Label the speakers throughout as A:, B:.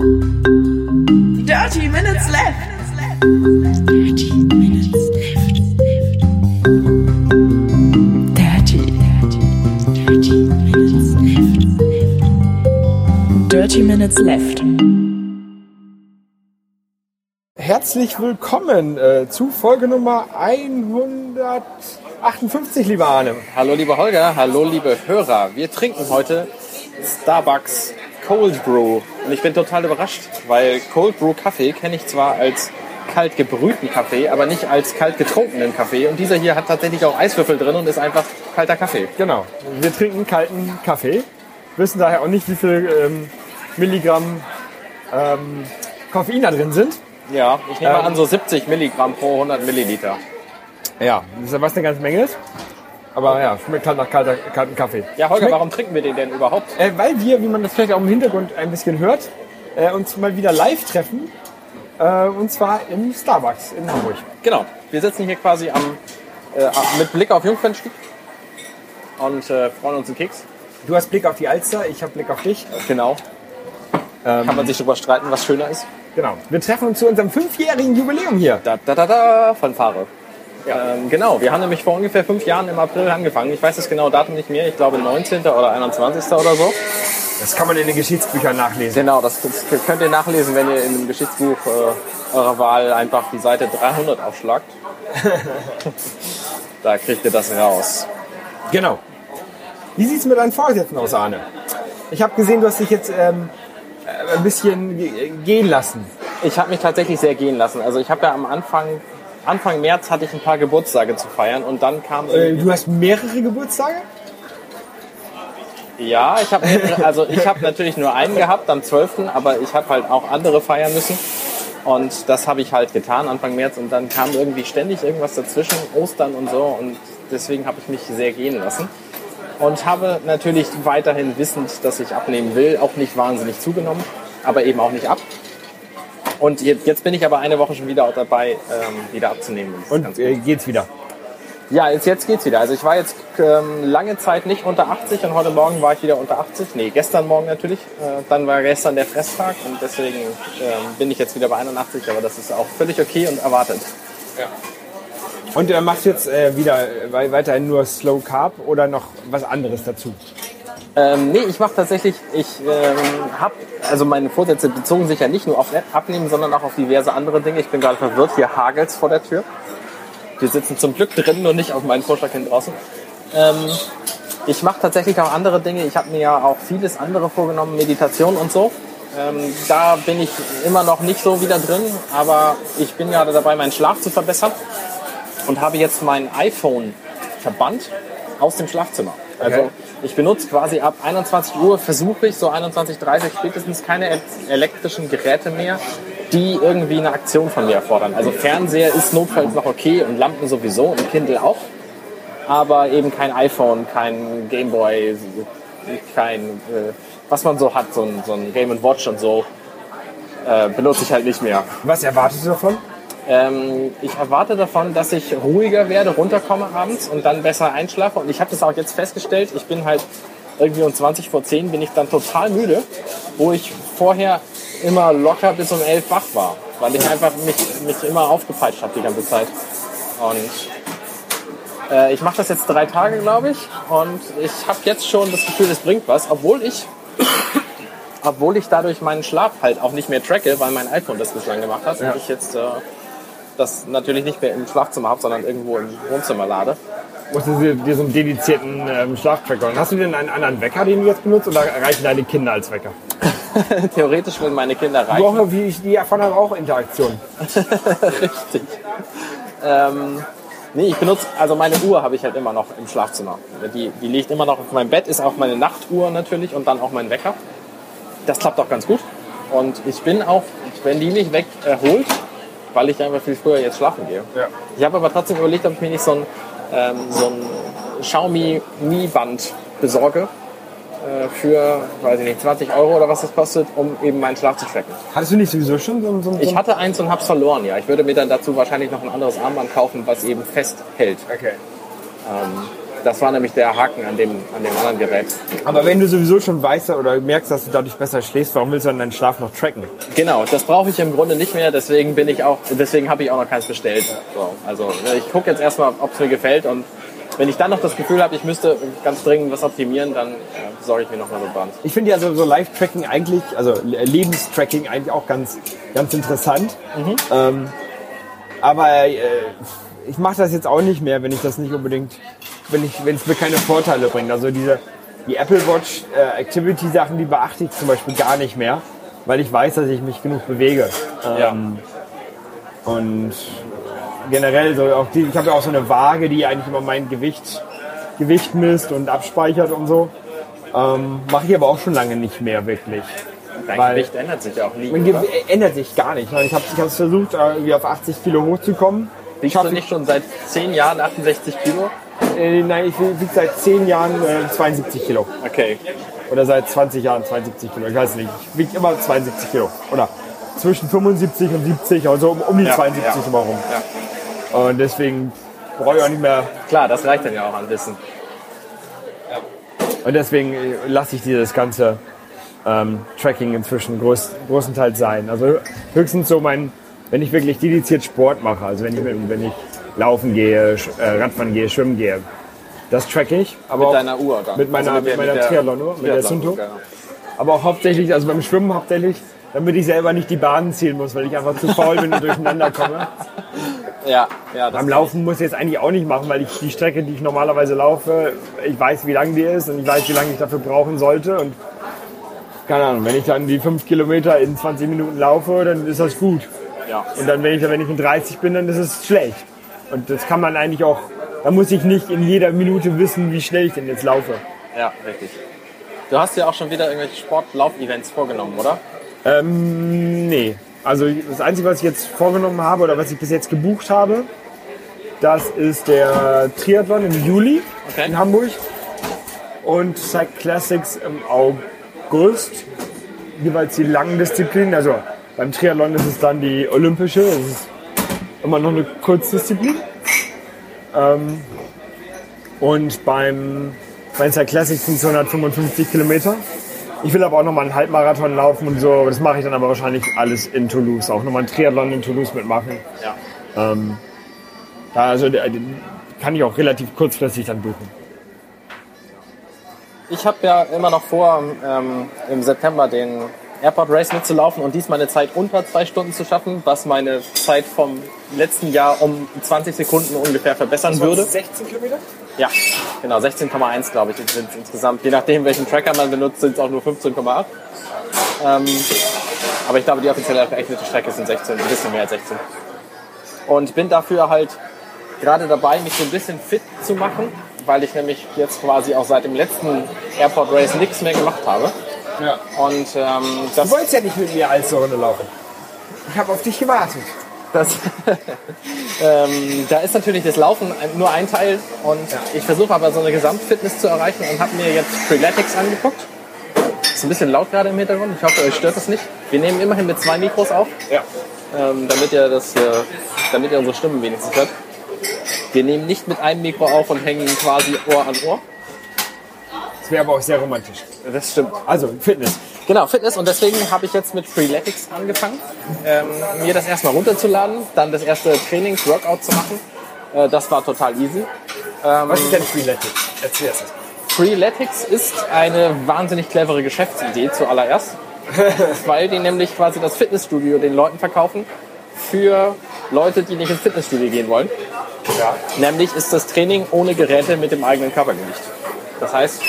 A: Dirty Minutes Left. Dirty Minutes Left. Dirty, dirty, dirty Minutes Left. Dirty Minutes Left.
B: Herzlich willkommen äh, zu Folge Nummer 158, lieber Arne.
C: Hallo liebe Holger, hallo liebe Hörer. Wir trinken heute Starbucks Cold Brew. Und ich bin total überrascht, weil Cold Brew Kaffee kenne ich zwar als kalt gebrühten Kaffee, aber nicht als kalt getrunkenen Kaffee. Und dieser hier hat tatsächlich auch Eiswürfel drin und ist einfach kalter Kaffee.
B: Genau, wir trinken kalten Kaffee, wissen daher auch nicht, wie viel ähm, Milligramm ähm, Koffein da drin sind.
C: Ja, ich nehme
B: Ähm.
C: an so 70 Milligramm pro 100 Milliliter.
B: Ja, was eine ganze Menge ist. Aber ja, schmeckt halt nach kalter, kalten Kaffee.
C: Ja, Holger,
B: Schmeckt-
C: warum trinken wir den denn überhaupt?
B: Äh, weil wir, wie man das vielleicht auch im Hintergrund ein bisschen hört, äh, uns mal wieder live treffen. Äh, und zwar im Starbucks in Hamburg.
C: Genau, wir sitzen hier quasi am, äh, mit Blick auf Jungfernstieg und äh, freuen uns einen Keks.
B: Du hast Blick auf die Alster, ich habe Blick auf dich.
C: Genau. Kann man sich darüber streiten, was schöner ist?
B: Genau. Wir treffen uns zu unserem fünfjährigen Jubiläum hier.
C: Da, da, da, da, Fanfare. Ähm, genau, wir haben nämlich vor ungefähr fünf Jahren im April angefangen. Ich weiß das genaue Datum nicht mehr. Ich glaube 19. oder 21. oder so.
B: Das kann man in den Geschichtsbüchern nachlesen.
C: Genau, das, das könnt ihr nachlesen, wenn ihr in dem Geschichtsbuch äh, eurer Wahl einfach die Seite 300 aufschlagt. da kriegt ihr das raus.
B: Genau. Wie sieht's mit deinen Vorgesetzten aus, Arne? Ich habe gesehen, du hast dich jetzt ähm, äh, ein bisschen ge- gehen lassen.
C: Ich habe mich tatsächlich sehr gehen lassen. Also ich habe ja am Anfang, Anfang März hatte ich ein paar Geburtstage zu feiern und dann kam
B: Äh, du hast mehrere Geburtstage?
C: Ja, ich habe also ich habe natürlich nur einen gehabt am 12., aber ich habe halt auch andere feiern müssen. Und das habe ich halt getan Anfang März und dann kam irgendwie ständig irgendwas dazwischen, Ostern und so und deswegen habe ich mich sehr gehen lassen. Und habe natürlich weiterhin wissend, dass ich abnehmen will, auch nicht wahnsinnig zugenommen, aber eben auch nicht ab. Und jetzt, jetzt bin ich aber eine Woche schon wieder auch dabei, ähm, wieder abzunehmen.
B: Und äh, geht's wieder.
C: Ja, jetzt, jetzt geht's wieder. Also ich war jetzt ähm, lange Zeit nicht unter 80 und heute Morgen war ich wieder unter 80. Nee, gestern Morgen natürlich. Äh, dann war gestern der Fresstag und deswegen ähm, bin ich jetzt wieder bei 81, aber das ist auch völlig okay und erwartet.
B: Und äh, machst du jetzt äh, wieder äh, wei- weiterhin nur Slow Carb oder noch was anderes dazu?
C: Ähm, nee, ich mache tatsächlich, ich ähm, habe, also meine Vorsätze bezogen sich ja nicht nur auf Abnehmen, sondern auch auf diverse andere Dinge. Ich bin gerade verwirrt, hier hagelt's vor der Tür. Wir sitzen zum Glück drinnen und nicht auf meinen Vorschlag hin draußen. Ähm, ich mache tatsächlich auch andere Dinge. Ich habe mir ja auch vieles andere vorgenommen, Meditation und so. Ähm, da bin ich immer noch nicht so wieder drin, aber ich bin gerade dabei, meinen Schlaf zu verbessern und habe jetzt mein iPhone verbannt aus dem Schlafzimmer. Also
B: Okay.
C: Ich benutze quasi ab 21 Uhr, versuche ich so 21.30 spätestens keine elektrischen Geräte mehr, die irgendwie eine Aktion von mir erfordern. Also Fernseher ist notfalls noch okay und Lampen sowieso und Kindle auch, aber eben kein iPhone, kein Gameboy, kein, äh, was man so hat, so ein, so ein Game Watch und so, äh, benutze ich halt nicht mehr.
B: Was erwartest du davon?
C: Ähm, ich erwarte davon, dass ich ruhiger werde, runterkomme abends und dann besser einschlafe. Und ich habe das auch jetzt festgestellt. Ich bin halt irgendwie um 20 vor 10 bin ich dann total müde, wo ich vorher immer locker bis um 11 wach war, weil ich einfach mich, mich immer aufgepeitscht habe die ganze Zeit. Und äh, ich mache das jetzt drei Tage, glaube ich. Und ich habe jetzt schon das Gefühl, es bringt was, obwohl ich obwohl ich dadurch meinen Schlaf halt auch nicht mehr tracke, weil mein iPhone das bislang gemacht hat
B: Ja.
C: und ich jetzt äh, das natürlich nicht mehr im Schlafzimmer habe, sondern irgendwo im Wohnzimmer lade.
B: Musst du dir, so einen dedizierten ähm, Schlaftracker holen. Hast du denn einen anderen Wecker, den du jetzt benutzt, oder reichen deine Kinder als Wecker?
C: Theoretisch, wenn meine Kinder reichen.
B: Woche, wie ich die davon habe, auch Interaktion.
C: Richtig. Ähm, nee, ich benutze, also meine Uhr habe ich halt immer noch im Schlafzimmer. Die, die liegt immer noch auf meinem Bett, ist auch meine Nachtuhr natürlich und dann auch mein Wecker. Das klappt auch ganz gut. Und ich bin auch, wenn die mich weg erholt, weil ich einfach viel früher jetzt schlafen gehe.
B: Ja.
C: Ich habe aber trotzdem überlegt, ob ich mir nicht so ein, ähm, so ein Xiaomi Mi Band besorge äh, für, weiß ich nicht, 20 Euro oder was das kostet, um eben meinen Schlaf zu tracken.
B: Hattest du nicht sowieso schon so, so, so
C: Ich hatte eins und hab's verloren, ja. Ich würde mir dann dazu wahrscheinlich noch ein anderes Armband kaufen, was eben festhält.
B: Okay.
C: Ähm, Das war nämlich der Haken an dem, an dem anderen Gerät.
B: Aber wenn du sowieso schon weißt oder merkst, dass du dadurch besser schläfst, warum willst du dann deinen Schlaf noch tracken?
C: Genau, das brauche ich im Grunde nicht mehr, deswegen bin ich auch, deswegen habe ich auch noch keins bestellt. So, also ich gucke jetzt erstmal, ob es mir gefällt und wenn ich dann noch das Gefühl habe, ich müsste ganz dringend was optimieren, dann äh, besorge ich mir noch mal so Band.
B: Ich finde ja so, so Live-Tracking eigentlich, also Lebenstracking eigentlich auch ganz, ganz interessant. Ähm, aber äh, ich mache das jetzt auch nicht mehr, wenn ich das nicht unbedingt, wenn ich, wenn es mir keine Vorteile bringt. Also diese die Apple Watch äh, Activity Sachen, die beachte ich zum Beispiel gar nicht mehr, weil ich weiß, dass ich mich genug bewege. Ähm, Und generell so auch die, ich habe ja auch so eine Waage, die eigentlich immer mein Gewicht, Gewicht misst und abspeichert und so. Ähm, Mache ich aber auch schon lange nicht mehr wirklich.
C: Dein
B: Weil-
C: Gewicht ändert sich ja auch nie.
B: Mein? Gewicht ändert sich gar nicht. Ich habe ich hab's versucht, äh, irgendwie auf 80 Kilo hochzukommen.
C: Wiegst du nicht schon seit 10 Jahren 68 Kilo?
B: Äh, nein, ich wiege seit 10 Jahren äh, 72 Kilo.
C: Okay.
B: Oder seit 20 Jahren 72 Kilo. Ich weiß nicht. Ich wiege immer 72 Kilo. Oder zwischen 75 und 70, also um, um die
C: Ja,
B: 72
C: ja.
B: immer rum.
C: Ja.
B: Und deswegen brauche ich auch nicht mehr.
C: Klar, das reicht dann ja auch an Wissen.
B: Und deswegen äh, lasse ich dieses ganze ähm, Tracking inzwischen groß, großenteils sein. Also höchstens so mein, wenn ich wirklich dediziert Sport mache, also wenn ich, wenn ich laufen gehe, äh, Radfahren gehe, schwimmen gehe, das track ich. Aber
C: Mit deiner Uhr dann.
B: mit meiner-
C: Also
B: mit meiner
C: der-
B: Triathlon-Uhr, mit der
C: Triathlon-Uhr,
B: Sunto.
C: genau.
B: aber auch hauptsächlich, also beim Schwimmen hauptsächlich, damit ich selber nicht die Bahnen ziehen muss, weil ich einfach zu faul bin und durcheinander komme.
C: Ja, ja.
B: Beim Laufen muss ich jetzt eigentlich auch nicht machen, weil ich die Strecke, die ich normalerweise laufe, ich weiß, wie lang die ist und ich weiß, wie lange ich dafür brauchen sollte. Und keine Ahnung, wenn ich dann die fünf Kilometer in 20 Minuten laufe, dann ist das gut.
C: Ja.
B: Und dann, wenn ich, wenn ich in 30 bin, dann ist es schlecht. Und das kann man eigentlich auch, da muss ich nicht in jeder Minute wissen, wie schnell ich denn jetzt laufe.
C: ja, richtig. Du hast ja auch schon wieder irgendwelche Sportlauf-Events vorgenommen, oder?
B: Ähm, nee. Also das Einzige, was ich jetzt vorgenommen habe oder was ich bis jetzt gebucht habe, das ist der Triathlon im Juli
C: Okay.
B: in Hamburg und Cycle Classics im August. Jeweils die langen Disziplinen. Also beim Triathlon ist es dann die olympische. Das ist immer noch eine Kurzdisziplin. Ähm, und beim, Cycle Classics sind es 155 Kilometer. Ich will aber auch nochmal einen Halbmarathon laufen und so. Das mache ich dann aber wahrscheinlich alles in Toulouse. Auch nochmal einen Triathlon in Toulouse mitmachen.
C: Ja.
B: Ähm, da also den kann ich auch relativ kurzfristig dann buchen.
C: Ich habe ja immer noch vor, ähm, im September den Airport Race mitzulaufen und diesmal eine Zeit unter zwei Stunden zu schaffen, was meine Zeit vom letzten Jahr um 20 Sekunden ungefähr verbessern würde.
B: 16 Kilometer?
C: Ja, genau, 16,1 glaube ich sind es insgesamt. Je nachdem, welchen Tracker man benutzt, sind es auch nur 15,8. Ähm, aber ich glaube, die offizielle verrechnete Strecke sind 16, ein bisschen mehr als 16. Und bin dafür halt gerade dabei, mich so ein bisschen fit zu machen, weil ich nämlich jetzt quasi auch seit dem letzten Airport Race nichts mehr gemacht habe.
B: Ja.
C: Und ähm, das,
B: Du wolltest ja nicht mit mir als Runde laufen. Ich habe auf dich gewartet.
C: das ähm, da ist natürlich das Laufen nur ein Teil und ich versuche aber so eine Gesamtfitness zu erreichen und habe mir jetzt Freeletics angeguckt. Ist ein bisschen laut gerade im Hintergrund. Ich hoffe, euch stört das nicht. Wir nehmen immerhin mit zwei Mikros auf,
B: Ja.
C: ähm, damit ihr das, äh, damit ihr unsere Stimmen wenigstens hört. Wir nehmen nicht mit einem Mikro auf und hängen quasi Ohr an Ohr.
B: Das wäre aber auch sehr romantisch.
C: Das stimmt.
B: Also, Fitness.
C: Genau, Fitness. Und deswegen habe ich jetzt mit Freeletics angefangen, ähm, mir das erstmal runterzuladen, dann das erste Trainings-Workout zu machen. Äh, das war total easy.
B: Was ist denn Freeletics? Erzähl es.
C: Freeletics ist eine wahnsinnig clevere Geschäftsidee zuallererst, weil die nämlich quasi das Fitnessstudio den Leuten verkaufen für Leute, die nicht ins Fitnessstudio gehen wollen.
B: Ja.
C: Nämlich ist das Training ohne Geräte mit dem eigenen Körpergewicht. Das heißt,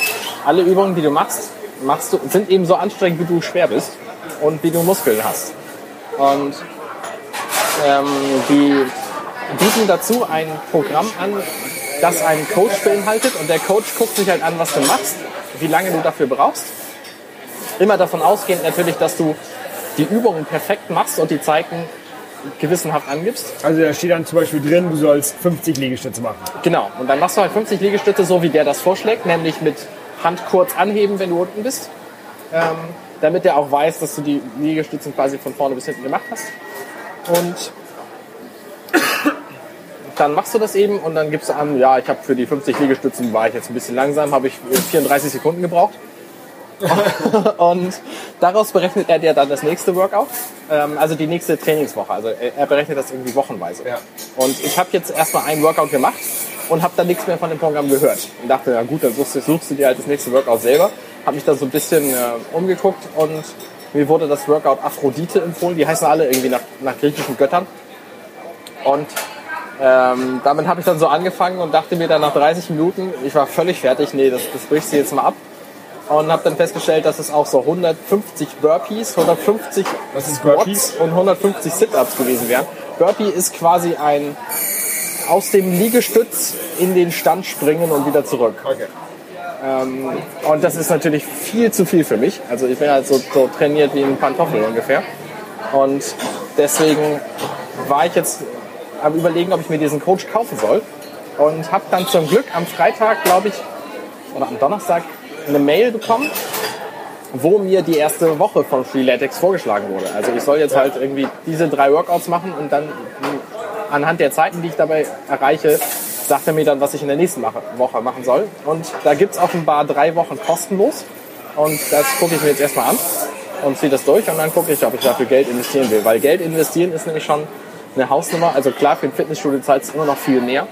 C: alle Übungen, die du machst, machst du, sind eben so anstrengend, wie du schwer bist und wie du Muskeln hast. Und ähm, die bieten dazu ein Programm an, das einen Coach beinhaltet und der Coach guckt sich halt an, was du machst, wie lange du dafür brauchst. Immer davon ausgehend natürlich, dass du die Übungen perfekt machst und die Zeiten gewissenhaft angibst.
B: Also, da steht dann zum Beispiel drin, du sollst 50 Liegestütze machen.
C: Genau. Und dann machst du halt 50 Liegestütze, so wie der das vorschlägt, nämlich mit Hand kurz anheben, wenn du unten bist. Ähm, damit der auch weiß, dass du die Liegestützen quasi von vorne bis hinten gemacht hast. Und dann machst du das eben und dann gibst du an, ja, ich habe für die 50 Liegestützen war ich jetzt ein bisschen langsam, habe ich 34 Sekunden gebraucht. und daraus berechnet er dir dann das nächste Workout, ähm, also die nächste Trainingswoche. Also er, er berechnet das irgendwie wochenweise.
B: Ja.
C: Und ich habe jetzt erstmal ein Workout gemacht und habe dann nichts mehr von dem Programm gehört. Und dachte, ja gut, dann suchst, du- suchst du dir halt das nächste Workout selber. Habe mich da so ein bisschen äh, umgeguckt und mir wurde das Workout Aphrodite empfohlen. Die heißen alle irgendwie nach, nach griechischen Göttern. Und ähm, damit habe ich dann so angefangen und dachte mir dann nach 30 Minuten, ich war völlig fertig, nee, das, das brichst du jetzt mal ab. Und habe dann festgestellt, dass es auch so 150 Burpees, 150
B: Was ist
C: Squats
B: Burpees?
C: und 150 Sit-Ups gewesen wären. Burpee ist quasi ein aus dem Liegestütz in den Stand springen und wieder zurück.
B: Okay.
C: Und das ist natürlich viel zu viel für mich. Also ich bin halt so, so trainiert wie ein Pantoffel ungefähr. Und deswegen war ich jetzt am überlegen, ob ich mir diesen Coach kaufen soll. Und habe dann zum Glück am Freitag, glaube ich, oder am Donnerstag eine Mail bekommen, wo mir die erste Woche von Freeletics vorgeschlagen wurde. Also ich soll jetzt halt irgendwie diese drei Workouts machen und dann anhand der Zeiten, die ich dabei erreiche, sagt er mir dann, was ich in der nächsten Woche machen soll. Und da gibt's offenbar drei Wochen kostenlos. Und das gucke ich mir jetzt erstmal an und ziehe das durch und dann gucke ich, ob ich dafür Geld investieren will. Weil Geld investieren ist nämlich schon eine Hausnummer. Also klar, für ein Fitnessstudio zahlt es immer noch viel mehr.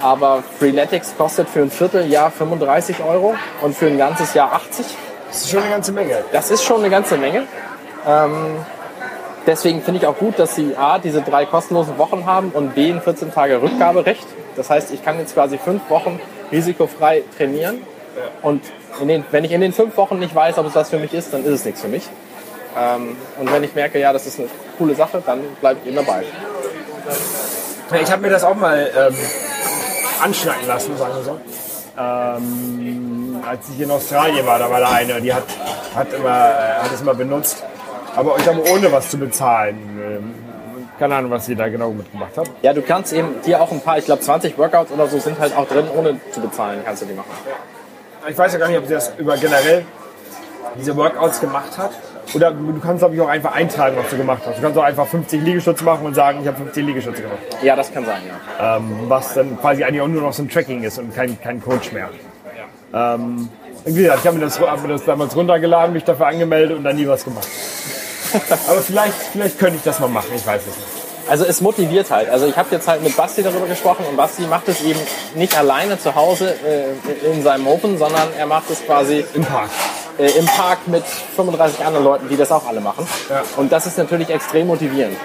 C: Aber Freeletics kostet für ein Vierteljahr 35 Euro und für ein ganzes Jahr 80.
B: Das ist schon eine ganze Menge.
C: Das ist schon eine ganze Menge. Ähm, deswegen finde ich auch gut, dass sie A, diese drei kostenlosen Wochen haben und B, ein 14 Tage Rückgaberecht. Das heißt, ich kann jetzt quasi fünf Wochen risikofrei trainieren. Und den, wenn ich in den fünf Wochen nicht weiß, ob es was für mich ist, dann ist es nichts für mich. Ähm, und wenn ich merke, ja, das ist eine coole Sache, dann bleibe ich eben dabei.
B: Ich habe mir das auch mal ähm, anschnacken lassen, sagen wir so. Ähm, als ich in Australien war, da war da eine, die hat, hat, immer, äh, hat es mal benutzt. Aber ich glaube, ohne was zu bezahlen. Ähm, keine Ahnung, was sie da genau mitgemacht hat.
C: Ja, du kannst eben hier auch ein paar, ich glaube 20 Workouts oder so sind halt auch drin, ohne zu bezahlen, kannst du die machen.
B: Ich weiß ja gar nicht, ob sie das über generell diese Workouts gemacht hat. Oder du kannst, glaube ich, auch einfach eintragen, was du gemacht hast. Du kannst auch einfach 50 Liegestütze machen und sagen, ich habe 50 Liegestütze gemacht.
C: Ja, das kann sein, ja.
B: ähm, was dann quasi eigentlich auch nur noch so ein Tracking ist und kein, kein Coach mehr. Ähm, wie gesagt, ich habe mir, das- hab mir das damals runtergeladen, mich dafür angemeldet und dann nie was gemacht. Aber vielleicht, vielleicht könnte ich das mal machen, ich weiß es nicht.
C: Also es motiviert halt. Also ich habe jetzt halt mit Basti darüber gesprochen und Basti macht es eben nicht alleine zu Hause äh, in seinem Open, sondern er macht es quasi
B: Im Park.
C: äh, im Park mit 35 anderen Leuten, die das auch alle machen.
B: Ja.
C: Und das ist natürlich extrem motivierend.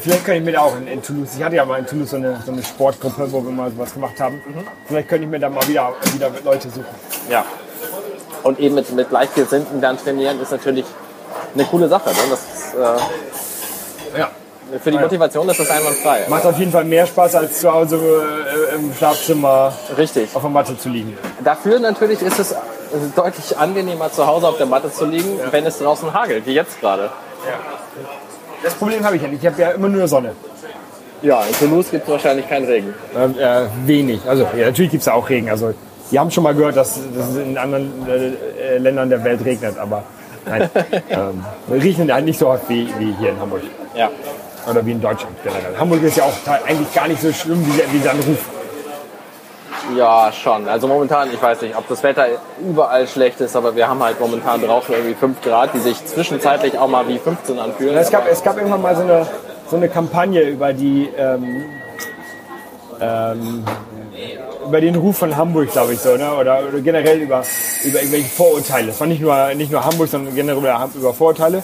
B: Vielleicht könnte ich mir da auch in, in Toulouse, ich hatte ja mal in Toulouse so eine, so eine Sportgruppe, wo wir mal sowas gemacht haben. Vielleicht könnte ich mir da mal wieder, wieder Leute suchen.
C: Ja. Und eben mit, mit Gleichgesinnten dann trainieren ist natürlich eine coole Sache. Ne? Das ist, äh,
B: Ja.
C: für die Motivation ist das einwandfrei.
B: Macht auf jeden Fall mehr Spaß, als zu Hause äh, im Schlafzimmer
C: Richtig.
B: auf der Matte zu liegen.
C: Dafür natürlich ist es deutlich angenehmer, zu Hause auf der Matte zu liegen, wenn es draußen hagelt, wie jetzt gerade.
B: Das Problem habe ich ja nicht. Ich habe ja immer nur Sonne.
C: Ja, in Toulouse gibt es wahrscheinlich keinen Regen.
B: Ähm, äh, wenig. Also ja, natürlich gibt es auch Regen. Also die haben schon mal gehört, dass, dass es in anderen äh, Ländern der Welt regnet, aber nein. ähm, wir riechen halt nicht so oft wie, wie hier in Hamburg.
C: Ja.
B: Oder wie in Deutschland generell. Hamburg ist ja auch eigentlich gar nicht so schlimm wie, wie sein Ruf.
C: Ja, schon. Also momentan, ich weiß nicht, ob das Wetter überall schlecht ist, aber wir haben halt momentan draußen irgendwie 5 Grad, die sich zwischenzeitlich auch mal wie 15 anfühlen.
B: Es gab, es gab irgendwann mal so eine, so eine Kampagne über die ähm, ähm, über den Ruf von Hamburg, glaube ich so, ne? oder, oder generell über, über irgendwelche Vorurteile. Es war nicht nur, nicht nur Hamburg, sondern generell über, Vorurteile.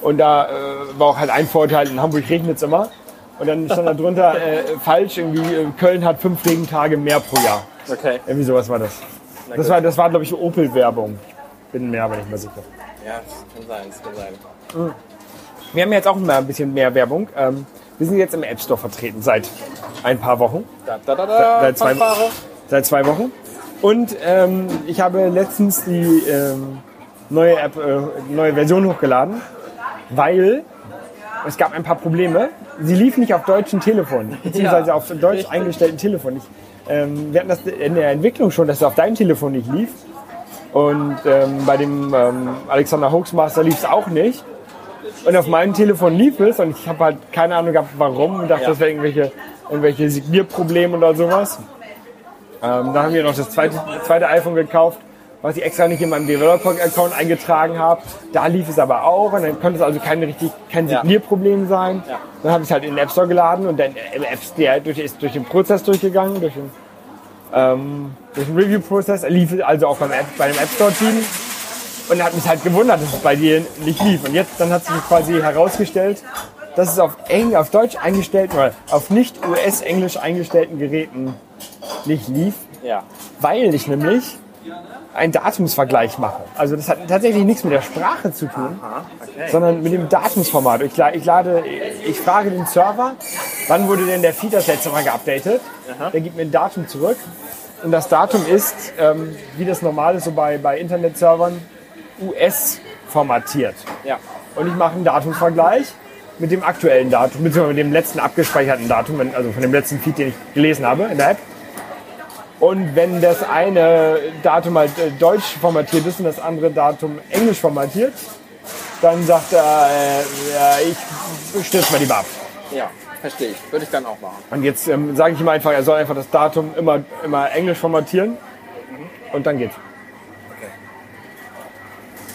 B: Und da äh, war auch halt ein Vorteil, in Hamburg regnet es immer. Und dann stand da drunter, äh, falsch, irgendwie, äh, Köln hat fünf Regentage mehr pro Jahr.
C: Okay.
B: Irgendwie sowas war das. Das war, das war glaube ich, Opel-Werbung. Bin mir aber nicht mehr sicher.
C: Ja, das kann sein, das kann sein.
B: Wir haben jetzt auch mal ein bisschen mehr Werbung. Ähm, wir sind jetzt im App Store vertreten seit ein paar Wochen.
C: Da, da, da, da,
B: Seit zwei-
C: Fanfare.
B: Seit zwei Wochen. Und ähm, ich habe letztens die ähm, neue App, äh, neue Version hochgeladen, weil es gab ein paar Probleme. Sie lief nicht auf deutschen Telefonen, beziehungsweise
C: Ja,
B: auf deutsch
C: richtig.
B: eingestellten Telefonen. Ich, ähm, wir hatten das in der Entwicklung schon, dass es auf deinem Telefon nicht lief. Und ähm, bei dem ähm, Alexander Hoaxmaster lief es auch nicht. Und auf meinem Telefon lief es und ich habe halt keine Ahnung gehabt, warum und dachte,
C: Ja.
B: das wäre irgendwelche irgendwelche Signierprobleme oder sowas. Ähm, da haben wir noch das zweite, zweite iPhone gekauft, was ich extra nicht in meinem Developer-Account eingetragen habe. Da lief es aber auch und dann konnte es also kein richtig kein. Signierproblem sein.
C: Ja.
B: Dann habe ich es halt in den App Store geladen und dann im App Store durch, ist durch den Prozess durchgegangen, durch den, ähm, durch den Review-Prozess. Er lief also auch beim App, bei dem App Store-Team. Und er hat mich halt gewundert, dass es bei dir nicht lief. Und jetzt, dann hat sich quasi herausgestellt, dass es auf, Eng, auf Deutsch eingestellten oder auf nicht US-Englisch eingestellten Geräten nicht lief,
C: Ja.
B: weil ich nämlich einen Datumsvergleich mache. Also das hat tatsächlich nichts mit der Sprache zu tun,
C: okay.
B: sondern mit dem Datumsformat. Ich, ich lade, ich frage den Server, wann wurde denn der Feed das letzte Mal geupdatet? Der gibt mir ein Datum zurück. Und das Datum ist, ähm, wie das normal ist, so bei, bei Internetservern, US formatiert.
C: Ja.
B: Und ich mache einen Datumsvergleich mit dem aktuellen Datum, beziehungsweise mit dem letzten abgespeicherten Datum, also von dem letzten Feed, den ich gelesen habe in der App. Und wenn das eine Datum halt äh, deutsch formatiert ist und das andere Datum englisch formatiert, dann sagt er, äh, ja, ich stürze mal lieber ab.
C: Ja. Verstehe ich. Würde ich dann auch machen.
B: Und jetzt ähm, sage ich ihm einfach, er soll einfach das Datum immer, immer englisch formatieren und dann geht's.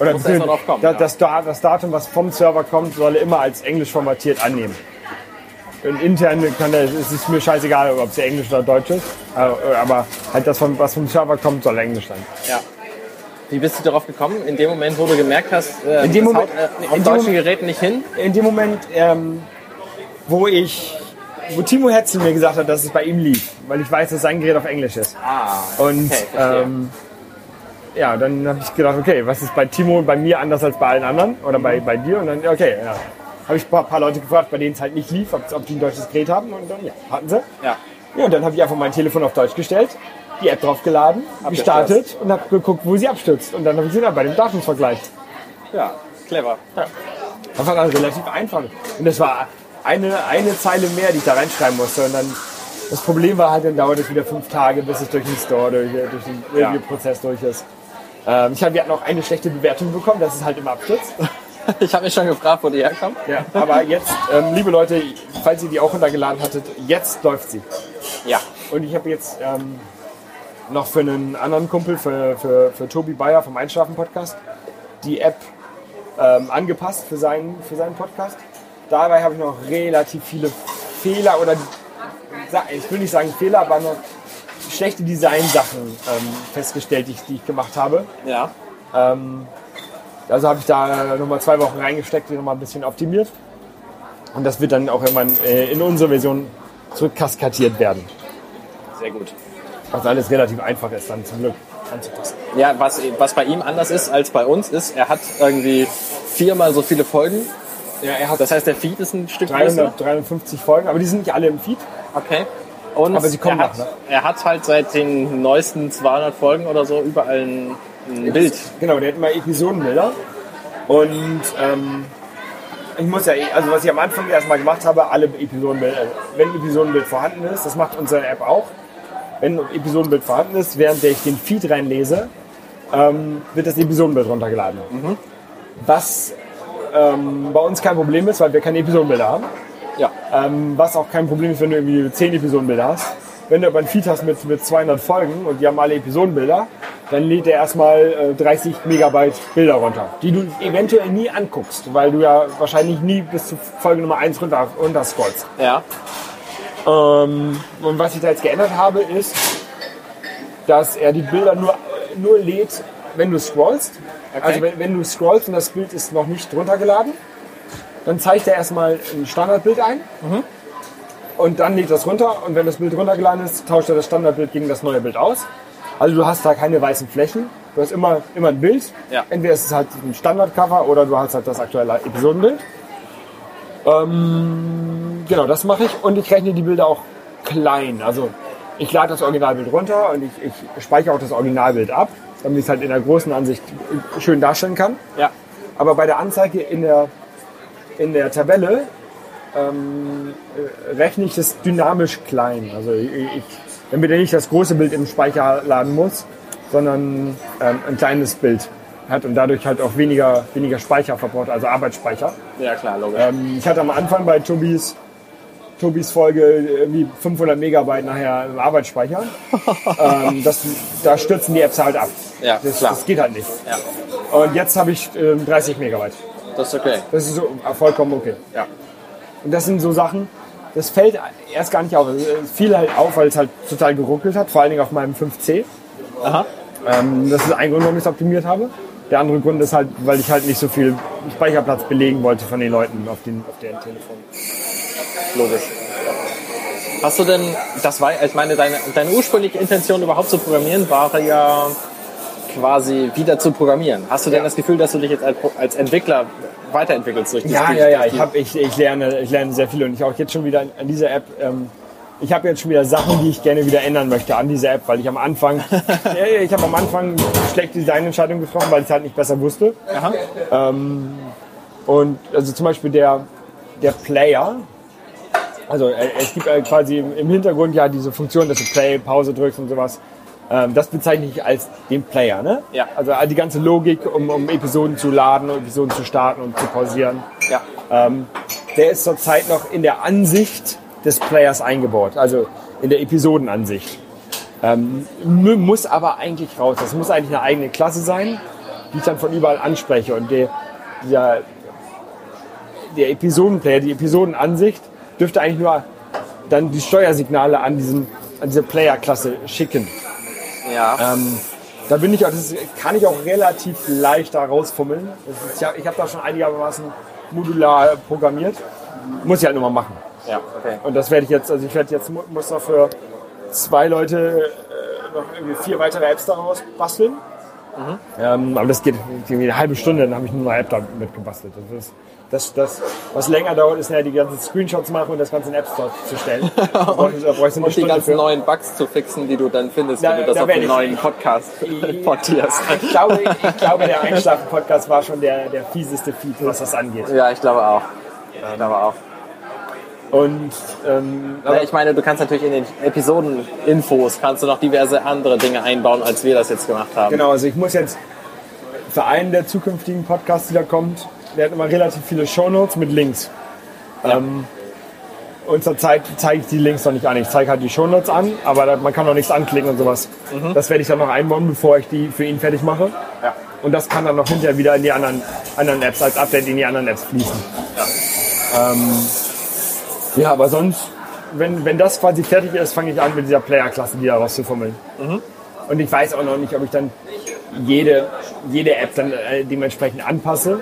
B: Oder
C: erst mal drauf kommen,
B: das,
C: ja.
B: das, Da- das Datum, was vom Server kommt, soll er immer als englisch formatiert annehmen. Und intern kann er, es ist mir scheißegal, ob es englisch oder deutsch ist, äh, aber halt das, was vom Server kommt, soll englisch sein.
C: Ja. Wie bist du darauf gekommen? In dem Moment, wo du gemerkt hast, äh,
B: In dem Moment-
C: haut, äh, auf deutschen Geräten nicht hin?
B: In dem Moment, ähm, wo ich, wo Timo Hetzel mir gesagt hat, dass es bei ihm lief, weil ich weiß, dass sein Gerät auf Englisch ist.
C: Ah.
B: Und
C: Okay,
B: ähm, ja, dann habe ich gedacht, okay, was ist bei Timo und bei mir anders als bei allen anderen oder bei, bei dir? Und dann, okay, ja. Habe ich ein paar, paar Leute gefragt, bei denen es halt nicht lief, ob, ob die ein deutsches Gerät haben und dann, ja, hatten sie.
C: Ja.
B: Ja, und dann habe ich einfach mein Telefon auf Deutsch gestellt, die App draufgeladen, gestartet und habe geguckt, wo sie abstürzt. Und dann habe ich sie dann bei dem Datumsvergleich.
C: Ja. Clever.
B: Das war dann relativ einfach. Und das war eine, eine Zeile mehr, die ich da reinschreiben musste. Und dann, das Problem war halt, dann dauert es wieder fünf Tage, bis es durch den Store, durch, durch den
C: Ja.
B: Review-Prozess durch ist. Ähm, ich hab, wir hatten auch eine schlechte Bewertung bekommen, dass es halt immer abstürzt.
C: Ich habe mich schon gefragt, wo die herkommt.
B: Ja, aber jetzt, ähm, liebe Leute, falls ihr die auch runtergeladen hattet, jetzt läuft sie.
C: Ja.
B: Und ich habe jetzt ähm, noch für einen anderen Kumpel, für, für, für Tobi Bayer vom Einschlafen-Podcast, die App ähm, angepasst für seinen, für seinen Podcast. Dabei habe ich noch relativ viele Fehler oder ich will nicht sagen Fehler, aber noch schlechte Design-Sachen ähm, festgestellt, die ich, die ich gemacht habe.
C: Ja.
B: Ähm, also habe ich da nochmal zwei Wochen reingesteckt, die nochmal ein bisschen optimiert. Und das wird dann auch irgendwann äh, in unsere Version zurückkaskadiert werden.
C: Sehr gut.
B: Was alles relativ einfach ist dann zum Glück anzupassen.
C: Ja, was, was bei ihm anders ist als bei uns, ist, er hat irgendwie viermal so viele Folgen.
B: Ja, er hat
C: Das heißt, der Feed ist ein Stück größer.
B: 300, 350 Folgen, aber die sind nicht alle im Feed.
C: Okay. Und
B: Aber sie kommen
C: er, hat,
B: noch, ne?
C: er hat halt seit den neuesten 200 Folgen oder so überall ein, ein Bild.
B: Genau, der hat immer Episodenbilder. Und ähm, ich muss ja, also was ich am Anfang erstmal gemacht habe, alle Episodenbilder, wenn ein Episodenbild vorhanden ist, das macht unsere App auch. Wenn ein Episodenbild vorhanden ist, während ich den Feed reinlese, ähm, wird das Episodenbild runtergeladen. Was ähm, bei uns kein Problem ist, weil wir keine Episodenbilder haben.
C: Ja.
B: Ähm, was auch kein Problem ist, wenn du irgendwie 10 Episodenbilder hast. Wenn du aber einen Feed hast mit, mit 200 Folgen und die haben alle Episodenbilder, dann lädt er erstmal äh, 30 Megabyte Bilder runter, die du eventuell nie anguckst, weil du ja wahrscheinlich nie bis zu Folge Nummer 1 runter, runter scrollst.
C: Ja.
B: Ähm, und was ich da jetzt geändert habe, ist, dass er die Bilder nur, nur lädt, wenn du scrollst. Also wenn, wenn du scrollst und das Bild ist noch nicht runtergeladen, dann zeigt er erstmal ein Standardbild ein. Und dann lädt das runter und wenn das Bild runtergeladen ist, tauscht er das Standardbild gegen das neue Bild aus. Also du hast da keine weißen Flächen. Du hast immer, immer ein Bild.
C: Ja.
B: Entweder ist es halt ein Standardcover oder du hast halt das aktuelle Episodenbild. Ähm, genau, das mache ich und ich rechne die Bilder auch klein. Also ich lade das Originalbild runter und ich, ich speichere auch das Originalbild ab, damit ich es halt in der großen Ansicht schön darstellen kann.
C: Ja.
B: Aber bei der Anzeige in der, in der Tabelle ähm, äh, rechne ich das dynamisch klein. Also ich, ich, damit er nicht das große Bild im Speicher laden muss, sondern ähm, ein kleines Bild hat und dadurch halt auch weniger, weniger Speicher verbraucht, also Arbeitsspeicher.
C: Ja, klar, logisch.
B: Ähm, ich hatte am Anfang bei Tobis Tobis Folge irgendwie 500 Megabyte nachher im Arbeitsspeicher. ähm, das, da stürzen die Apps halt ab.
C: Ja,
B: Das,
C: klar.
B: das geht halt nicht.
C: Ja,
B: Und jetzt habe ich ähm, 30 Megabyte.
C: das ist okay.
B: Das ist so vollkommen okay.
C: Ja.
B: Und das sind so Sachen, das fällt erst gar nicht auf. Es fiel halt auf, weil es halt total geruckelt hat, vor allen Dingen auf meinem 5C.
C: Aha.
B: Ähm, das ist ein Grund, warum ich es optimiert habe. Der andere Grund ist halt, weil ich halt nicht so viel Speicherplatz belegen wollte von den Leuten auf, den, auf deren Telefon.
C: Logisch. Hast du denn, das war, ich meine, deine, deine ursprüngliche Intention überhaupt zu programmieren war ja quasi wieder zu programmieren. Hast du denn
B: Ja.
C: das Gefühl, dass du dich jetzt als, als Entwickler weiterentwickelst durch
B: Ja,
C: durch
B: ja, ja. Ich, hab, ich, ich, lerne, ich lerne sehr viel und ich auch jetzt schon wieder an, dieser App. Ähm, ich habe jetzt schon wieder Sachen, die ich gerne wieder ändern möchte an dieser App, weil ich am Anfang, ich habe am Anfang schlechte Designentscheidungen getroffen, weil ich es halt nicht besser wusste.
C: Aha.
B: Und also zum Beispiel der, der Player, also äh, es gibt äh, quasi im Hintergrund ja diese Funktion, dass du Play, Pause drückst und sowas. Ähm, das bezeichne ich als den Player, ne?
C: Ja.
B: Also die ganze Logik, um, um Episoden zu laden, um Episoden zu starten und zu pausieren.
C: Ja.
B: Der ist zurzeit noch in der Ansicht des Players eingebaut, also in der Episodenansicht. Ähm, mu- muss aber eigentlich raus. Das muss eigentlich eine eigene Klasse sein, die ich dann von überall anspreche. Und der, dieser, der Episodenplayer, die Episodenansicht, dürfte eigentlich nur dann die Steuersignale an, diesen, an diese Player-Klasse schicken.
C: Ja.
B: Ähm, da bin ich auch, das kann ich auch relativ leicht da rausfummeln. Ist, ich habe hab da schon einigermaßen modular programmiert. Muss ich halt nur mal machen.
C: ja, okay.
B: Und das werde ich jetzt, also ich werde jetzt, mu- muss noch für zwei Leute äh, noch irgendwie vier weitere Apps daraus basteln. Ähm, aber das geht irgendwie eine halbe Stunde, dann habe ich nur eine App damit gebastelt. Das, ist, das, das, was länger dauert, ist ja die ganzen Screenshots machen und das Ganze in App Store zu stellen. So eine
C: Und die ganzen
B: für.
C: neuen Bugs zu fixen, die du dann findest,
B: Da-
C: wenn du das
B: da
C: auf den neuen Podcast portierst.
B: Ich glaube, ich glaube der Einschlafen-Podcast war schon der, der fieseste Feed, was das angeht.
C: Ja, ich glaube auch. Ich glaube auch.
B: Und ähm,
C: Ja, ich meine, du kannst natürlich in den Episoden-Infos kannst du noch diverse andere Dinge einbauen, als wir das jetzt gemacht haben.
B: Genau, also ich muss jetzt für einen der zukünftigen Podcasts, die da kommt, der hat immer relativ viele Shownotes mit Links. Ähm, und zurzeit zeige ich die Links noch nicht an. Ich zeige halt die Shownotes an, aber da, man kann noch nichts anklicken und sowas. Das werde ich dann noch einbauen, bevor ich die für ihn fertig mache.
C: Ja.
B: Und das kann dann noch hinterher wieder in die anderen, anderen Apps als Update in die anderen Apps fließen. Ähm, ja, aber sonst, wenn, wenn das quasi fertig ist, fange ich an mit dieser Player-Klasse, die da rauszufummeln. Und ich weiß auch noch nicht, ob ich dann jede, jede App dann äh, dementsprechend anpasse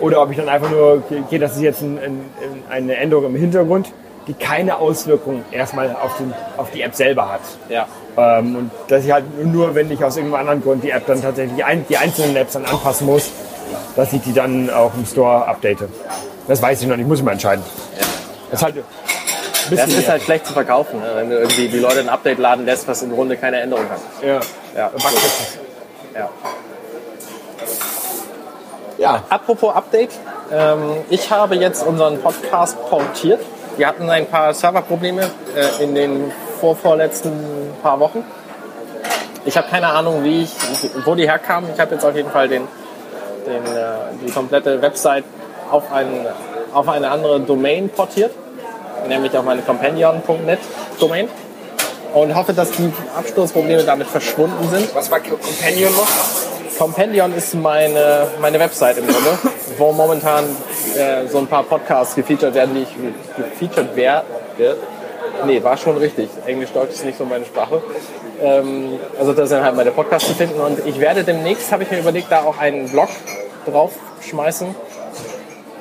B: oder ob ich dann einfach nur, okay, das ist jetzt ein, ein, eine Änderung im Hintergrund, die keine Auswirkung erstmal auf, den, auf die App selber hat.
C: Ja.
B: Ähm, und dass ich halt nur, wenn ich aus irgendeinem anderen Grund die App dann tatsächlich, die, ein, die einzelnen Apps dann anpassen muss, dass ich die dann auch im Store update. Das weiß ich noch nicht, muss ich mal entscheiden. Das ist halt
C: Das ist halt schlecht zu verkaufen, ne? wenn du irgendwie die Leute ein Update laden lässt, was im Grunde keine Änderung hat.
B: ja.
C: Ja, ja.
B: Ja.
C: Apropos Update, ähm, ich habe jetzt unseren Podcast portiert. Wir hatten ein paar Serverprobleme äh, in den vorvorletzten paar Wochen. Ich habe keine Ahnung, wie ich, wo die herkamen. Ich habe jetzt auf jeden Fall den, den, äh, die komplette Website auf, einen, auf eine andere Domain portiert, nämlich auf meine companion.net Domain. Und hoffe, dass die Absturzprobleme damit verschwunden sind.
B: Was war Companion noch?
C: Compendion ist meine, meine Website im Grunde, wo momentan äh, so ein paar Podcasts gefeatured werden, die ich gefeatured werde. Nee, war schon richtig. Englisch-Deutsch ist nicht so meine Sprache. Ähm, also da sind halt meine Podcasts zu finden und ich werde demnächst, habe ich mir überlegt, da auch einen Blog draufschmeißen.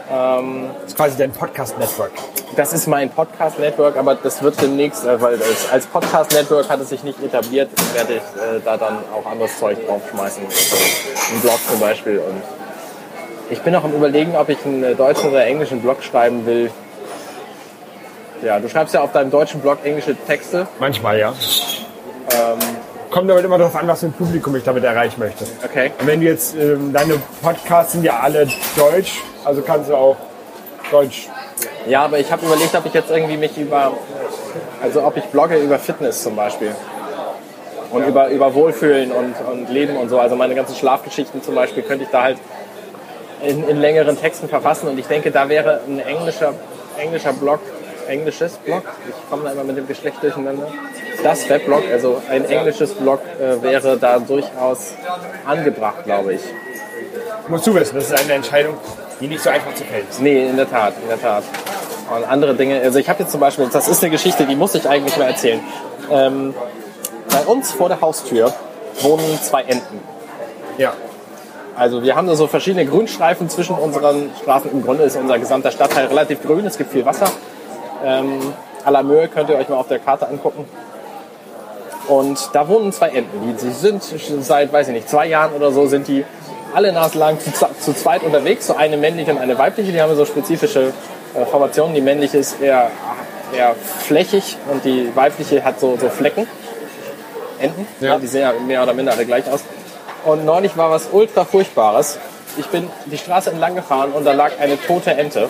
B: Das ist quasi dein Podcast-Network.
C: Das ist mein Podcast-Network, aber das wird demnächst, äh, weil als, als Podcast-Network hat es sich nicht etabliert, werde ich äh, da dann auch anderes Zeug draufschmeißen. Also einen Blog zum Beispiel. Und ich bin auch am überlegen, ob ich einen äh, deutschen oder englischen Blog schreiben will. Ja, du schreibst ja auf deinem deutschen Blog englische Texte.
B: Manchmal, ja. Kommt aber immer darauf an, was für ein Publikum ich damit erreichen möchte.
C: Okay.
B: Und wenn du jetzt, ähm, deine Podcasts sind ja alle deutsch, also kannst du auch Deutsch.
C: Ja, aber ich habe überlegt, ob ich jetzt irgendwie mich über, also ob ich blogge über Fitness zum Beispiel. Und über, über Wohlfühlen und, und Leben und so. Also meine ganzen Schlafgeschichten zum Beispiel könnte ich da halt in, in längeren Texten verfassen. Und ich denke, da wäre ein englischer, englischer Blog englisches Blog. Ich komme da immer mit dem Geschlecht durcheinander. Das Weblog, also ein englisches Blog, äh, wäre da durchaus angebracht, glaube ich.
B: Musst du wissen, das ist eine Entscheidung, die nicht so einfach zu fällen ist.
C: Nee, in der Tat, in der Tat. Und andere Dinge, also ich habe jetzt zum Beispiel, das ist eine Geschichte, die muss ich eigentlich mal erzählen. Ähm, bei uns vor der Haustür wohnen zwei Enten.
B: Ja.
C: Also wir haben da so verschiedene Grünstreifen zwischen unseren Straßen. Im Grunde ist unser gesamter Stadtteil relativ grün, es gibt viel Wasser. Ähm, à la Möhe könnt ihr euch mal auf der Karte angucken. Und da wohnen zwei Enten. Die, die sind seit, weiß ich nicht, zwei Jahren oder so sind die alle naselang zu, zu zweit unterwegs. So eine männliche und eine weibliche. Die haben so spezifische äh, Formationen. Die männliche ist eher, eher flächig und die weibliche hat so, so Flecken. Enten.
B: Ja.
C: Die sehen ja mehr oder minder alle gleich aus. Und neulich war was ultra furchtbares. Ich bin die Straße entlang gefahren und da lag eine tote Ente.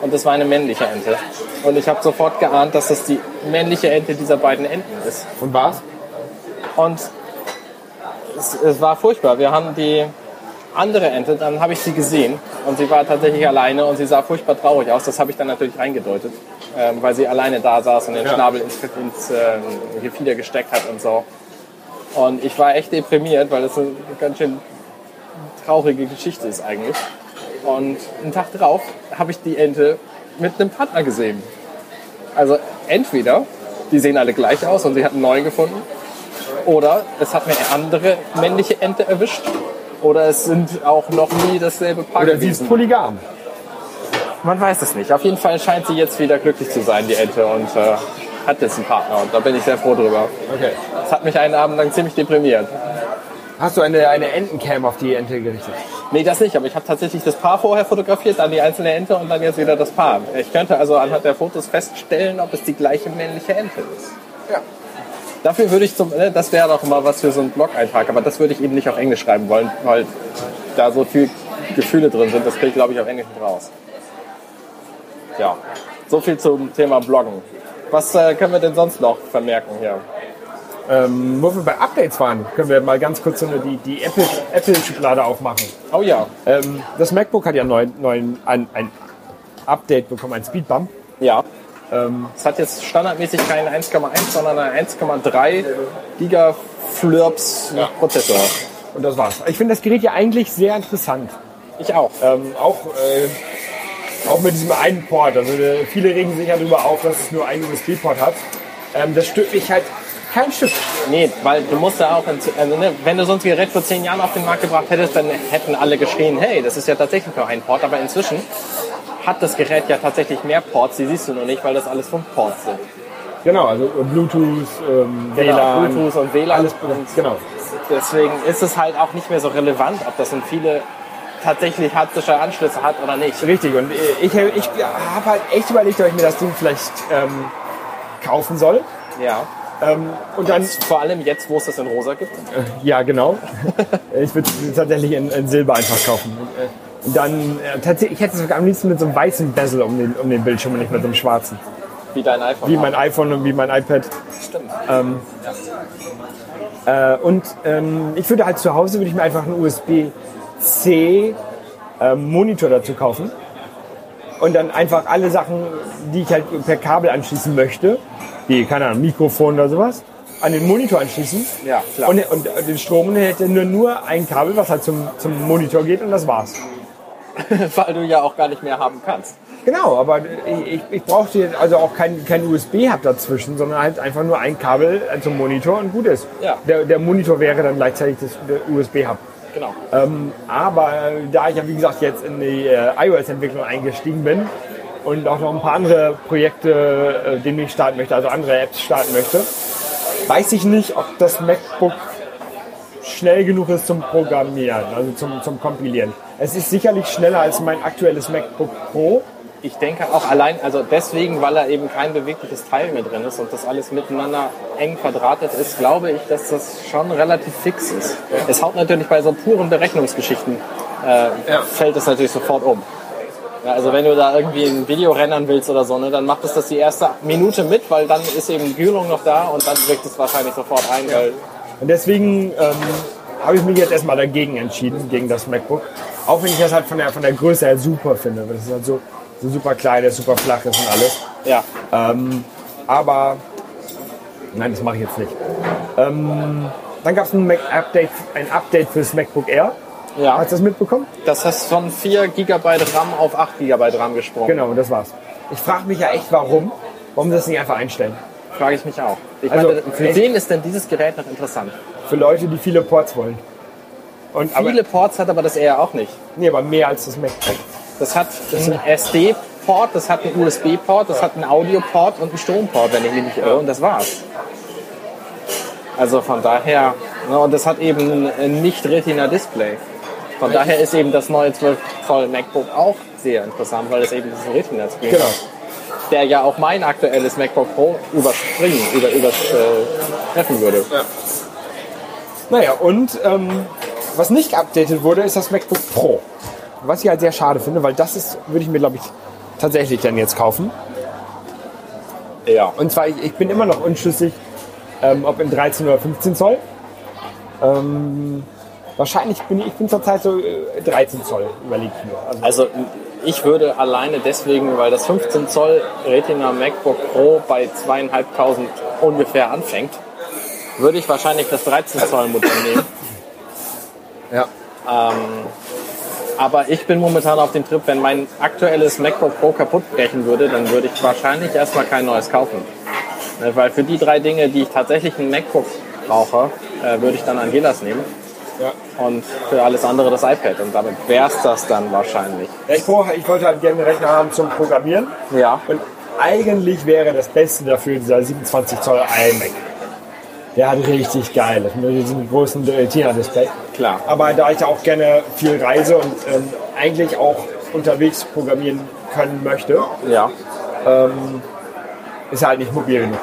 C: Und das war eine männliche Ente. Und ich habe sofort geahnt, dass das die männliche Ente dieser beiden Enten ist.
B: Und war's?
C: Und es, es war furchtbar. Wir haben die andere Ente, dann habe ich sie gesehen und sie war tatsächlich alleine und sie sah furchtbar traurig aus. Das habe ich dann natürlich reingedeutet, ähm, weil sie alleine da saß und den
B: Ja.
C: Schnabel ins, ins äh, Gefieder gesteckt hat und so. Und ich war echt deprimiert, weil das eine ganz schön traurige Geschichte ist eigentlich. Und einen Tag drauf habe ich die Ente mit einem Partner gesehen. Also entweder die sehen alle gleich aus und sie hat einen neuen gefunden, oder es hat eine andere männliche Ente erwischt, oder es sind auch noch nie dasselbe Paar
B: Oder sie ist polygam.
C: Man weiß es nicht. Auf jeden Fall scheint sie jetzt wieder glücklich zu sein, die Ente, und äh, hat jetzt einen Partner. Und da bin ich sehr froh drüber.
B: Okay.
C: Das hat mich einen Abend lang ziemlich deprimiert.
B: Hast du eine, eine Entencam auf die Ente gerichtet?
C: Nee, das nicht, aber ich habe tatsächlich das Paar vorher fotografiert, dann die einzelne Ente und dann jetzt wieder das Paar. Ich könnte also anhand der Fotos feststellen, ob es die gleiche männliche Ente ist.
B: Ja.
C: Dafür würde ich zum, ne, das wäre doch mal was für so einen Blog-Eintrag, aber das würde ich eben nicht auf Englisch schreiben wollen, weil da so viel Gefühle drin sind, das kriege ich glaube ich auf Englisch nicht raus. Ja, so viel zum Thema Bloggen. Was äh, können wir denn sonst noch vermerken hier?
B: Ähm, wo wir bei Updates waren, können wir mal ganz kurz so eine, die, die Apple- Apple-Schublade aufmachen.
C: Oh ja,
B: Ähm, das MacBook hat ja neuen, neuen, ein, ein Update bekommen, ein Speedbump.
C: ja.
B: Ähm,
C: Es hat jetzt standardmäßig keinen 1,1, sondern einen 1,3 Gigaflirps Prozessor.
B: und das war's. Ich finde das Gerät ja eigentlich sehr interessant.
C: Ich auch.
B: Ähm, auch, äh, auch mit diesem einen Port. Also äh, viele regen sich ja darüber auf, dass es nur einen USB-Port hat. Ähm, das stört mich halt kein Stück.
C: Nee, weil du musst ja auch, also, ne, wenn du so ein Gerät vor zehn Jahren auf den Markt gebracht hättest, dann hätten alle geschrien, hey, das ist ja tatsächlich nur ein Port. Aber inzwischen hat das Gerät ja tatsächlich mehr Ports, die siehst du nur nicht, weil das alles fünf Ports sind.
B: Genau, also äh, Bluetooth, ähm, WLAN.
C: Genau, Bluetooth und WLAN.
B: Alles,
C: und
B: genau.
C: deswegen ist es halt auch nicht mehr so relevant, ob das in viele tatsächlich haptische Anschlüsse hat oder nicht.
B: Richtig, und ich, ich habe halt echt überlegt, ob ich mir das Ding vielleicht ähm, kaufen soll.
C: Ja.
B: Ähm, und dann,
C: Vor allem jetzt, wo es das in rosa gibt.
B: ja genau, ich würde es tatsächlich in, in Silber einfach kaufen. Äh, dann, äh, tatsächlich, ich hätte es sogar am liebsten mit so einem weißen Bezel um den, um den Bildschirm und nicht mit so einem schwarzen.
C: Wie dein iPhone.
B: Wie mein iPhone und wie mein iPad.
C: Stimmt.
B: Äh, und ähm, ich würde halt zu Hause, würde ich mir einfach einen USB-C ähm, Monitor dazu kaufen. Und dann einfach alle Sachen, die ich halt per Kabel anschließen möchte, wie, keine Ahnung, Mikrofon oder sowas, an den Monitor anschließen.
C: Ja, klar.
B: Und, und den Strom hätte nur, nur ein Kabel, was halt zum, zum Monitor geht und das war's.
C: Weil du ja auch gar nicht mehr haben kannst.
B: Genau, aber ich, ich, ich brauchte jetzt also auch kein, kein USB-Hub dazwischen, sondern halt einfach nur ein Kabel äh, zum Monitor und gut ist.
C: Ja.
B: Der, der Monitor wäre dann gleichzeitig das USB-Hub.
C: Genau.
B: Ähm, aber äh, da ich ja wie gesagt jetzt in die äh, iOS-Entwicklung eingestiegen bin und auch noch ein paar andere Projekte äh, demnächst starten möchte, also andere Apps starten möchte, weiß ich nicht, ob das MacBook schnell genug ist zum Programmieren, also zum, zum Kompilieren. Es ist sicherlich schneller als mein aktuelles MacBook Pro.
C: Ich denke auch allein, also deswegen, weil er eben kein bewegliches Teil mehr drin ist und das alles miteinander eng verdrahtet ist, glaube ich, dass das schon relativ fix ist. Es haut natürlich bei so puren Berechnungsgeschichten, äh, fällt es natürlich sofort um. Ja, also wenn du da irgendwie ein Video rendern willst oder so, ne, dann macht es das die erste Minute mit, weil dann ist eben Kühlung noch da und dann wirkt es wahrscheinlich sofort ein, weil
B: Und deswegen ähm, habe ich mich jetzt erstmal dagegen entschieden, gegen das MacBook. Auch wenn ich das halt von der, von der Größe her super finde. Das ist halt so so super klein ist, super flach ist und alles.
C: Ja.
B: Ähm, aber nein, das mache ich jetzt nicht. Ähm, dann gab es ein, Mac Update, ein Update fürs MacBook Air.
C: Ja.
B: Hast du das mitbekommen?
C: Das heißt von 4 GB RAM auf 8 GB RAM gesprungen.
B: Genau, das war's. Ich frage mich ja echt, warum. Warum das nicht einfach einstellen?
C: Frage ich mich auch. Ich
B: Also,
C: meine, für wen ist denn dieses Gerät noch interessant?
B: Für Leute, die viele Ports wollen. Und aber,
C: Viele Ports hat aber das eher auch nicht.
B: nee, aber mehr als das MacBook.
C: Das hat einen SD-Port, das hat einen USB-Port, das hat einen Audio-Port und einen Stromport, wenn ich mich nicht irre, und das war's. Also von daher, ne, und das hat eben ein Nicht-Retina-Display. Von daher ist eben das neue 12 Zoll MacBook auch sehr interessant, weil es eben diesen Retina-Display
B: Genau.
C: hat, der ja auch mein aktuelles MacBook Pro überspringen, über, übertreffen würde.
B: Naja, und ähm, was nicht geupdatet wurde, ist das MacBook Pro. Was ich halt sehr schade finde, weil das ist, würde ich mir, glaube ich, tatsächlich dann jetzt kaufen.
C: Ja.
B: Und zwar, ich, ich bin immer noch unschlüssig, ähm, ob in 13 oder 15 Zoll. Ähm, wahrscheinlich bin ich, ich bin zurzeit so äh, 13 Zoll, überlege ich mir. Also,
C: Also ich würde alleine deswegen, weil das 15 Zoll Retina MacBook Pro bei zweieinhalbtausend ungefähr anfängt, würde ich wahrscheinlich das 13 Zoll Modell nehmen.
B: ja.
C: Aber ich bin momentan auf dem Trip, wenn mein aktuelles MacBook Pro kaputt brechen würde, dann würde ich wahrscheinlich erstmal kein neues kaufen. Ne, Weil für die drei Dinge, die ich tatsächlich ein MacBook brauche, äh, würde ich dann Angelas nehmen.
B: Ja.
C: Und für alles andere das iPad. Und damit wäre es das dann wahrscheinlich.
B: Ja, ich, brauche, ich wollte halt gerne einen Rechner haben zum Programmieren.
C: Ja.
B: Und eigentlich wäre das Beste dafür dieser 27 Zoll iMac. Der hat richtig geil, mit diesem großen Retina-Display.
C: Klar.
B: Aber da ich ja auch gerne viel reise und ähm, eigentlich auch unterwegs programmieren können möchte,
C: Ja.
B: ist er halt nicht mobil genug.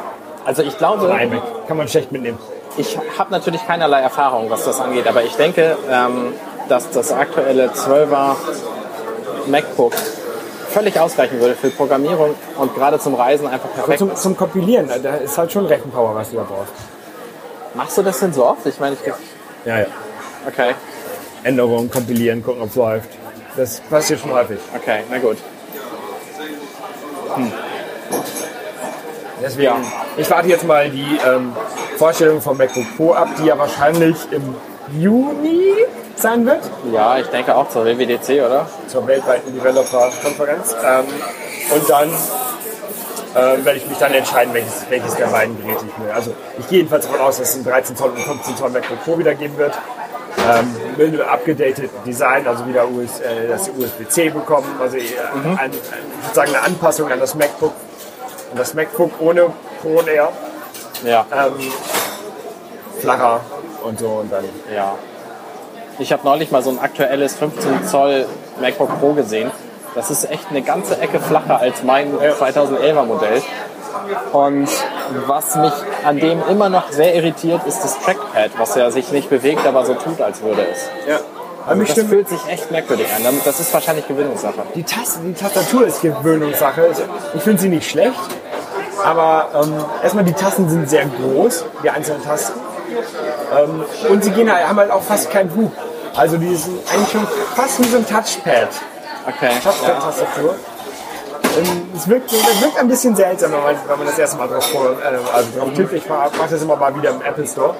C: Also ich glaube,
B: Ein iMac kann man schlecht mitnehmen.
C: Ich habe natürlich keinerlei Erfahrung, was das angeht, aber ich denke, ähm, dass das aktuelle 12er MacBook völlig ausreichen würde für Programmierung und gerade zum Reisen einfach
B: Aber
C: perfekt
B: zum,
C: ist.
B: zum Kompilieren, da ist halt schon Rechenpower, was du da brauchst.
C: Machst du das denn so oft? Ich meine, ich...
B: Ja, ja.
C: Okay,
B: Änderungen, kompilieren, gucken, ob es läuft. Das passiert schon häufig.
C: okay, na gut.
B: Deswegen,
C: Ja.
B: ich warte jetzt mal die ähm, Vorstellung vom MacBook Pro ab, die ja wahrscheinlich im Juni sein wird,
C: Ja, ich denke auch zur WWDC, oder?
B: zur weltweiten Developer-Konferenz. Ähm, und dann äh, werde ich mich dann entscheiden, welches, welches der beiden Geräte ich mir. Also ich gehe jedenfalls davon aus, dass es ein 13 Zoll und 15 Zoll MacBook Pro wieder geben wird. Ähm, mit einem abgedatet Design, also wieder US, äh, das USB-C bekommen, also äh, ein, ein, sozusagen eine Anpassung an das MacBook, an das MacBook ohne Pro Air.
C: Ja,
B: ähm, flacher und so und dann.
C: ja. Ich habe neulich mal so ein aktuelles 15 Zoll MacBook Pro gesehen. Das ist echt eine ganze Ecke flacher als mein 2011er Modell. Und was mich an dem immer noch sehr irritiert, ist das Trackpad, was ja sich nicht bewegt, aber so tut, als würde es.
B: Ja.
C: Also das
B: stimmt,
C: fühlt sich echt merkwürdig an. Das ist wahrscheinlich Gewöhnungssache.
B: die, Taste, die Tastatur ist Gewöhnungssache. Ich finde sie nicht schlecht, aber ähm, erstmal die Tasten sind sehr groß, die einzelnen Tasten. Ähm, und sie gehen halt, haben halt auch fast keinen Hub. Also die sind eigentlich schon fast wie so ein Touchpad.
C: Okay.
B: Touchpad-Tastatur. Ähm, Es wirkt, es wirkt ein bisschen seltsam, wenn man, wenn man das erste Mal drauf, äh, also drauf tippt. Ich mache mach das immer mal wieder im Apple Store.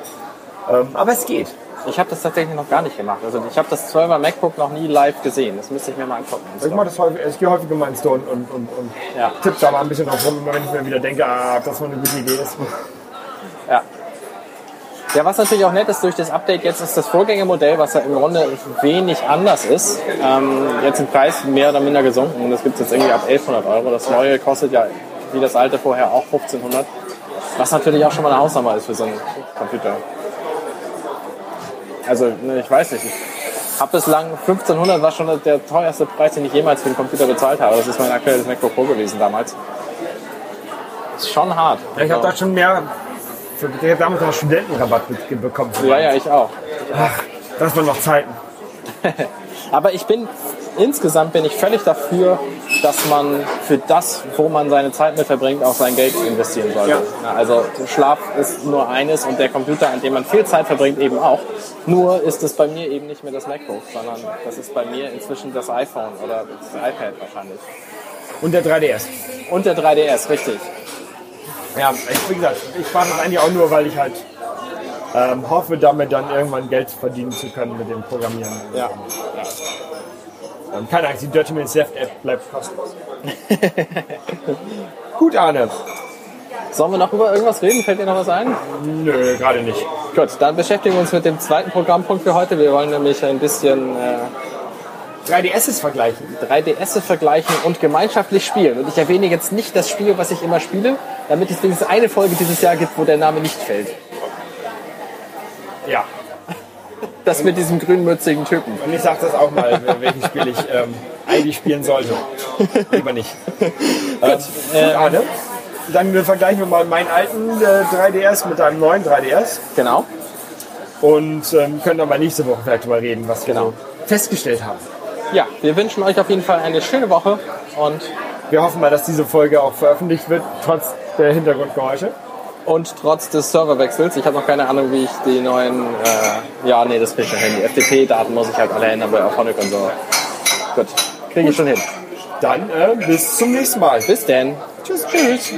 B: Ähm, aber es geht.
C: Ich habe das tatsächlich noch gar nicht gemacht. Also ich habe das 12er MacBook noch nie live gesehen. Das müsste ich mir mal angucken.
B: Ich mache das häufig, ich gehe häufiger mal ins Store und, und, und, und
C: Ja.
B: tippe da mal ein bisschen drauf rum, wenn ich mir wieder denke, ah, ob das mal eine gute Idee ist.
C: Ja. Ja, was natürlich auch nett ist durch das Update jetzt ist das Vorgängermodell, was ja im Grunde wenig anders ist, ähm, jetzt im Preis mehr oder minder gesunken. Und das gibt es jetzt irgendwie ab 1100 Euro. Das neue kostet ja wie das alte vorher auch 1500. Was natürlich auch schon mal eine Hausnummer ist für so einen Computer. Also, ne, ich weiß nicht. Ich habe bislang 1500 war schon der teuerste Preis, den ich jemals für einen Computer bezahlt habe. Das ist mein aktuelles MacBook Pro gewesen damals. Ist schon hart.
B: Ich habe da schon mehr, ich habe damals noch Studentenrabatt be- bekommen.
C: ja, ja, ich auch.
B: Ach, das waren noch Zeiten.
C: Aber ich bin insgesamt bin ich völlig dafür, dass man für das, wo man seine Zeit mit verbringt, auch sein Geld investieren sollte.
B: Ja.
C: Ja, also Schlaf ist nur eines und der Computer, an dem man viel Zeit verbringt, eben auch. Nur ist es bei mir eben nicht mehr das MacBook, sondern das ist bei mir inzwischen das iPhone oder das iPad wahrscheinlich.
B: Und der 3DS.
C: Und der 3DS, richtig.
B: Ja, ich, wie gesagt, ich fahre das eigentlich auch nur, weil ich halt ähm, hoffe, damit dann irgendwann Geld verdienen zu können mit dem Programmieren.
C: Ja.
B: Ähm, keine Angst, die Dirty Minutes Left App bleibt kostenlos. Gut, Arne.
C: Sollen wir noch über irgendwas reden? Fällt dir noch was ein?
B: Nö, gerade nicht.
C: Gut, dann beschäftigen wir uns mit dem zweiten Programmpunkt für heute. Wir wollen nämlich ein bisschen äh,
B: 3DSs vergleichen.
C: 3DS vergleichen und gemeinschaftlich spielen. Und ich erwähne jetzt nicht das Spiel, was ich immer spiele, damit es wenigstens eine Folge dieses Jahr gibt, wo der Name nicht fällt.
B: Ja.
C: Das mit diesem grünmützigen Typen.
B: Und ich sag das auch mal, welches Spiel ich ähm, eigentlich spielen sollte. Lieber nicht. Ähm, gut, Arne. Dann vergleichen wir mal meinen alten äh, 3DS mit deinem neuen 3DS
C: Genau.
B: und ähm, können dann mal nächste Woche vielleicht drüber reden, was wir
C: Genau.
B: so festgestellt haben.
C: Ja, wir wünschen euch auf jeden Fall eine schöne Woche und,
B: Wir hoffen mal, dass diese Folge auch veröffentlicht wird, trotz der Hintergrundgeräusche.
C: Und trotz des Serverwechsels, ich habe noch keine Ahnung, wie ich die neuen, äh, ja, nee, das kriege ich schon hin. Die FTP-Daten muss ich halt alle ändern bei Auphonic und so. Gut, kriege ich schon hin.
B: Dann äh, bis zum nächsten Mal.
C: Bis denn.
B: Tschüss. Tschüss.